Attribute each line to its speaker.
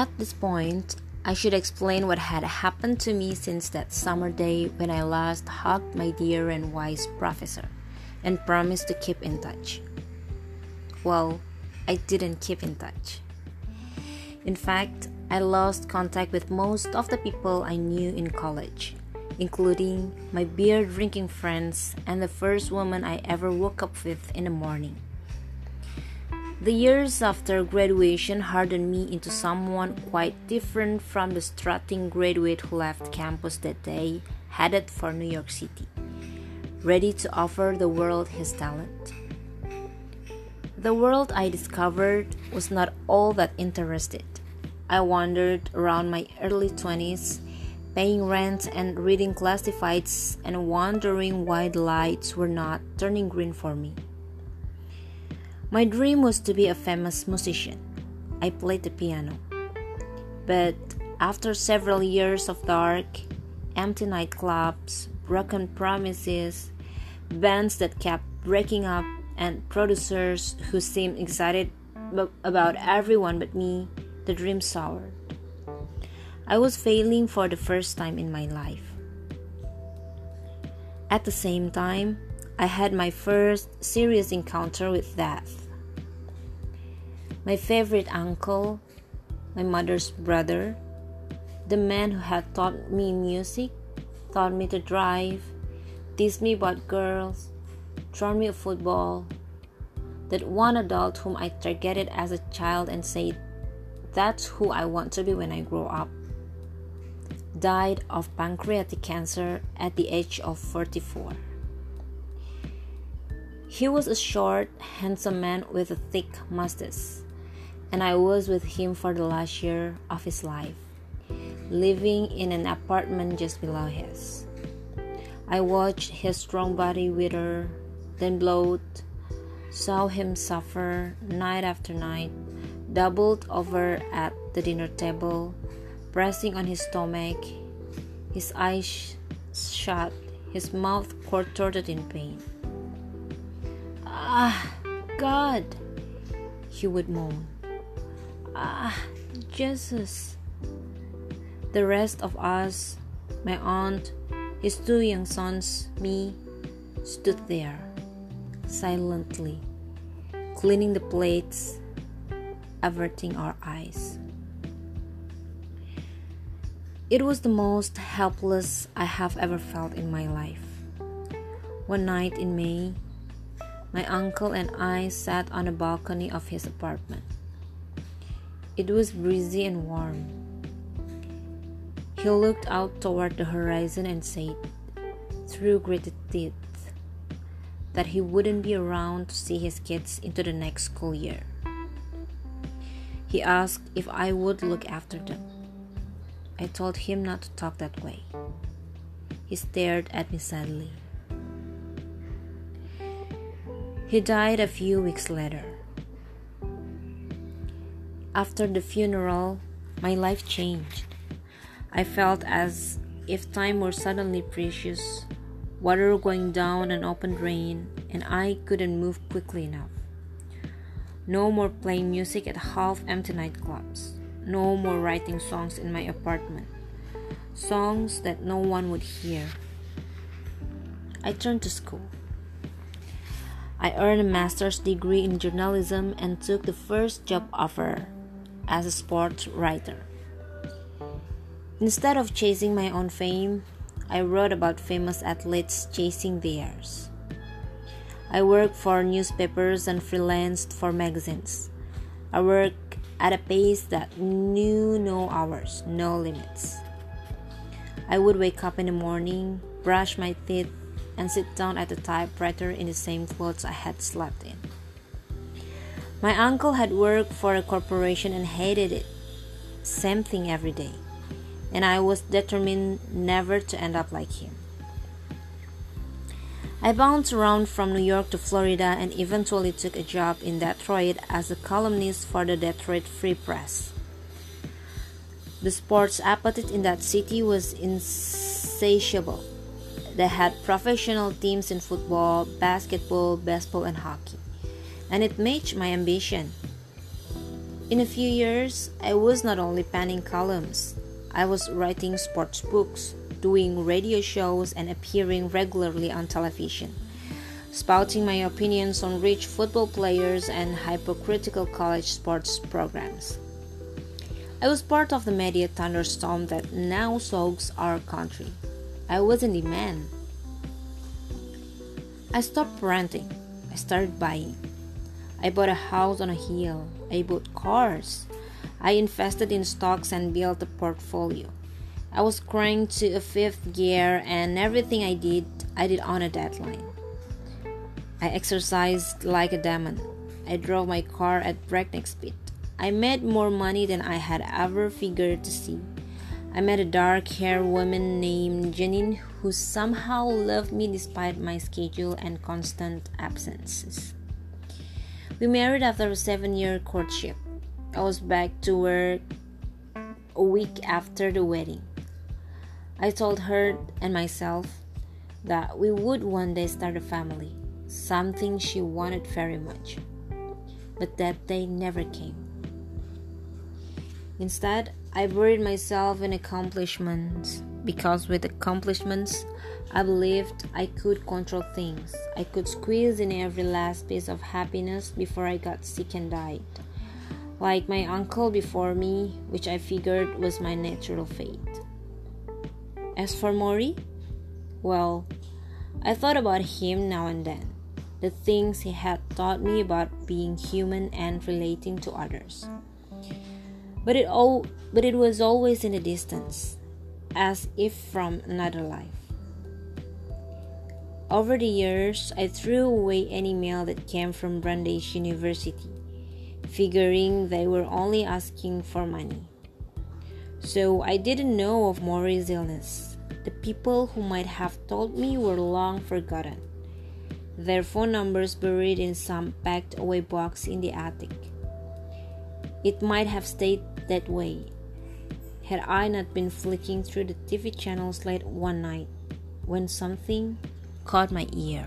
Speaker 1: At this point, I should explain what had happened to me since that summer day when I last hugged my dear and wise professor and promised to keep in touch. Well, I didn't keep in touch. In fact, I lost contact with most of the people I knew in college, including my beer drinking friends and the first woman I ever woke up with in the morning. The years after graduation hardened me into someone quite different from the strutting graduate who left campus that day, headed for New York City, ready to offer the world his talent. The world I discovered was not all that interested. I wandered around my early 20s, paying rent and reading classifieds and wondering why the lights were not turning green for me. My dream was to be a famous musician. I played the piano. But after several years of dark, empty nightclubs, broken promises, bands that kept breaking up, and producers who seemed excited about everyone but me, the dream soured. I was failing for the first time in my life. At the same time, I had my first serious encounter with death. My favorite uncle, my mother's brother, the man who had taught me music, taught me to drive, teased me about girls, thrown me a football, that one adult whom I targeted as a child and said, That's who I want to be when I grow up, died of pancreatic cancer at the age of 44. He was a short, handsome man with a thick mustache, and I was with him for the last year of his life, living in an apartment just below his. I watched his strong body wither, then bloat, saw him suffer night after night, doubled over at the dinner table, pressing on his stomach, his eyes shut, his mouth contorted in pain. Ah, God, he would moan. Ah, Jesus. The rest of us, my aunt, his two young sons, me, stood there, silently, cleaning the plates, averting our eyes. It was the most helpless I have ever felt in my life. One night in May, my uncle and I sat on the balcony of his apartment. It was breezy and warm. He looked out toward the horizon and said, through gritted teeth, that he wouldn't be around to see his kids into the next school year. He asked if I would look after them. I told him not to talk that way. He stared at me sadly. He died a few weeks later. After the funeral, my life changed. I felt as if time were suddenly precious, water going down an open drain, and I couldn't move quickly enough. No more playing music at half empty nightclubs. No more writing songs in my apartment. Songs that no one would hear. I turned to school. I earned a master's degree in journalism and took the first job offer as a sports writer. Instead of chasing my own fame, I wrote about famous athletes chasing theirs. I worked for newspapers and freelanced for magazines. I worked at a pace that knew no hours, no limits. I would wake up in the morning, brush my teeth, and sit down at the typewriter in the same clothes I had slept in. My uncle had worked for a corporation and hated it. Same thing every day. And I was determined never to end up like him. I bounced around from New York to Florida and eventually took a job in Detroit as a columnist for the Detroit Free Press. The sports appetite in that city was insatiable. They had professional teams in football, basketball, baseball, and hockey, and it matched my ambition. In a few years, I was not only penning columns, I was writing sports books, doing radio shows, and appearing regularly on television, spouting my opinions on rich football players and hypocritical college sports programs. I was part of the media thunderstorm that now soaks our country. I was in demand. I stopped renting. I started buying. I bought a house on a hill. I bought cars. I invested in stocks and built a portfolio. I was cranked to a fifth gear, and everything I did, I did on a deadline. I exercised like a demon. I drove my car at breakneck speed. I made more money than I had ever figured to see. I met a dark haired woman named Janine who somehow loved me despite my schedule and constant absences. We married after a seven year courtship. I was back to work a week after the wedding. I told her and myself that we would one day start a family, something she wanted very much. But that day never came. Instead, I buried myself in accomplishments because with accomplishments, I believed I could control things. I could squeeze in every last piece of happiness before I got sick and died. Like my uncle before me, which I figured was my natural fate. As for Morrie, well, I thought about him now and then, the things he had taught me about being human and relating to others. But it all but it was always in the distance, as if from another life. Over the years, I threw away any mail that came from Brandeis University, figuring they were only asking for money. So I didn't know of Morrie's illness. The people who might have told me were long forgotten, their phone numbers buried in some packed away box in the attic. It might have stayed that way had I not been flicking through the TV channels late one night when something caught my ear.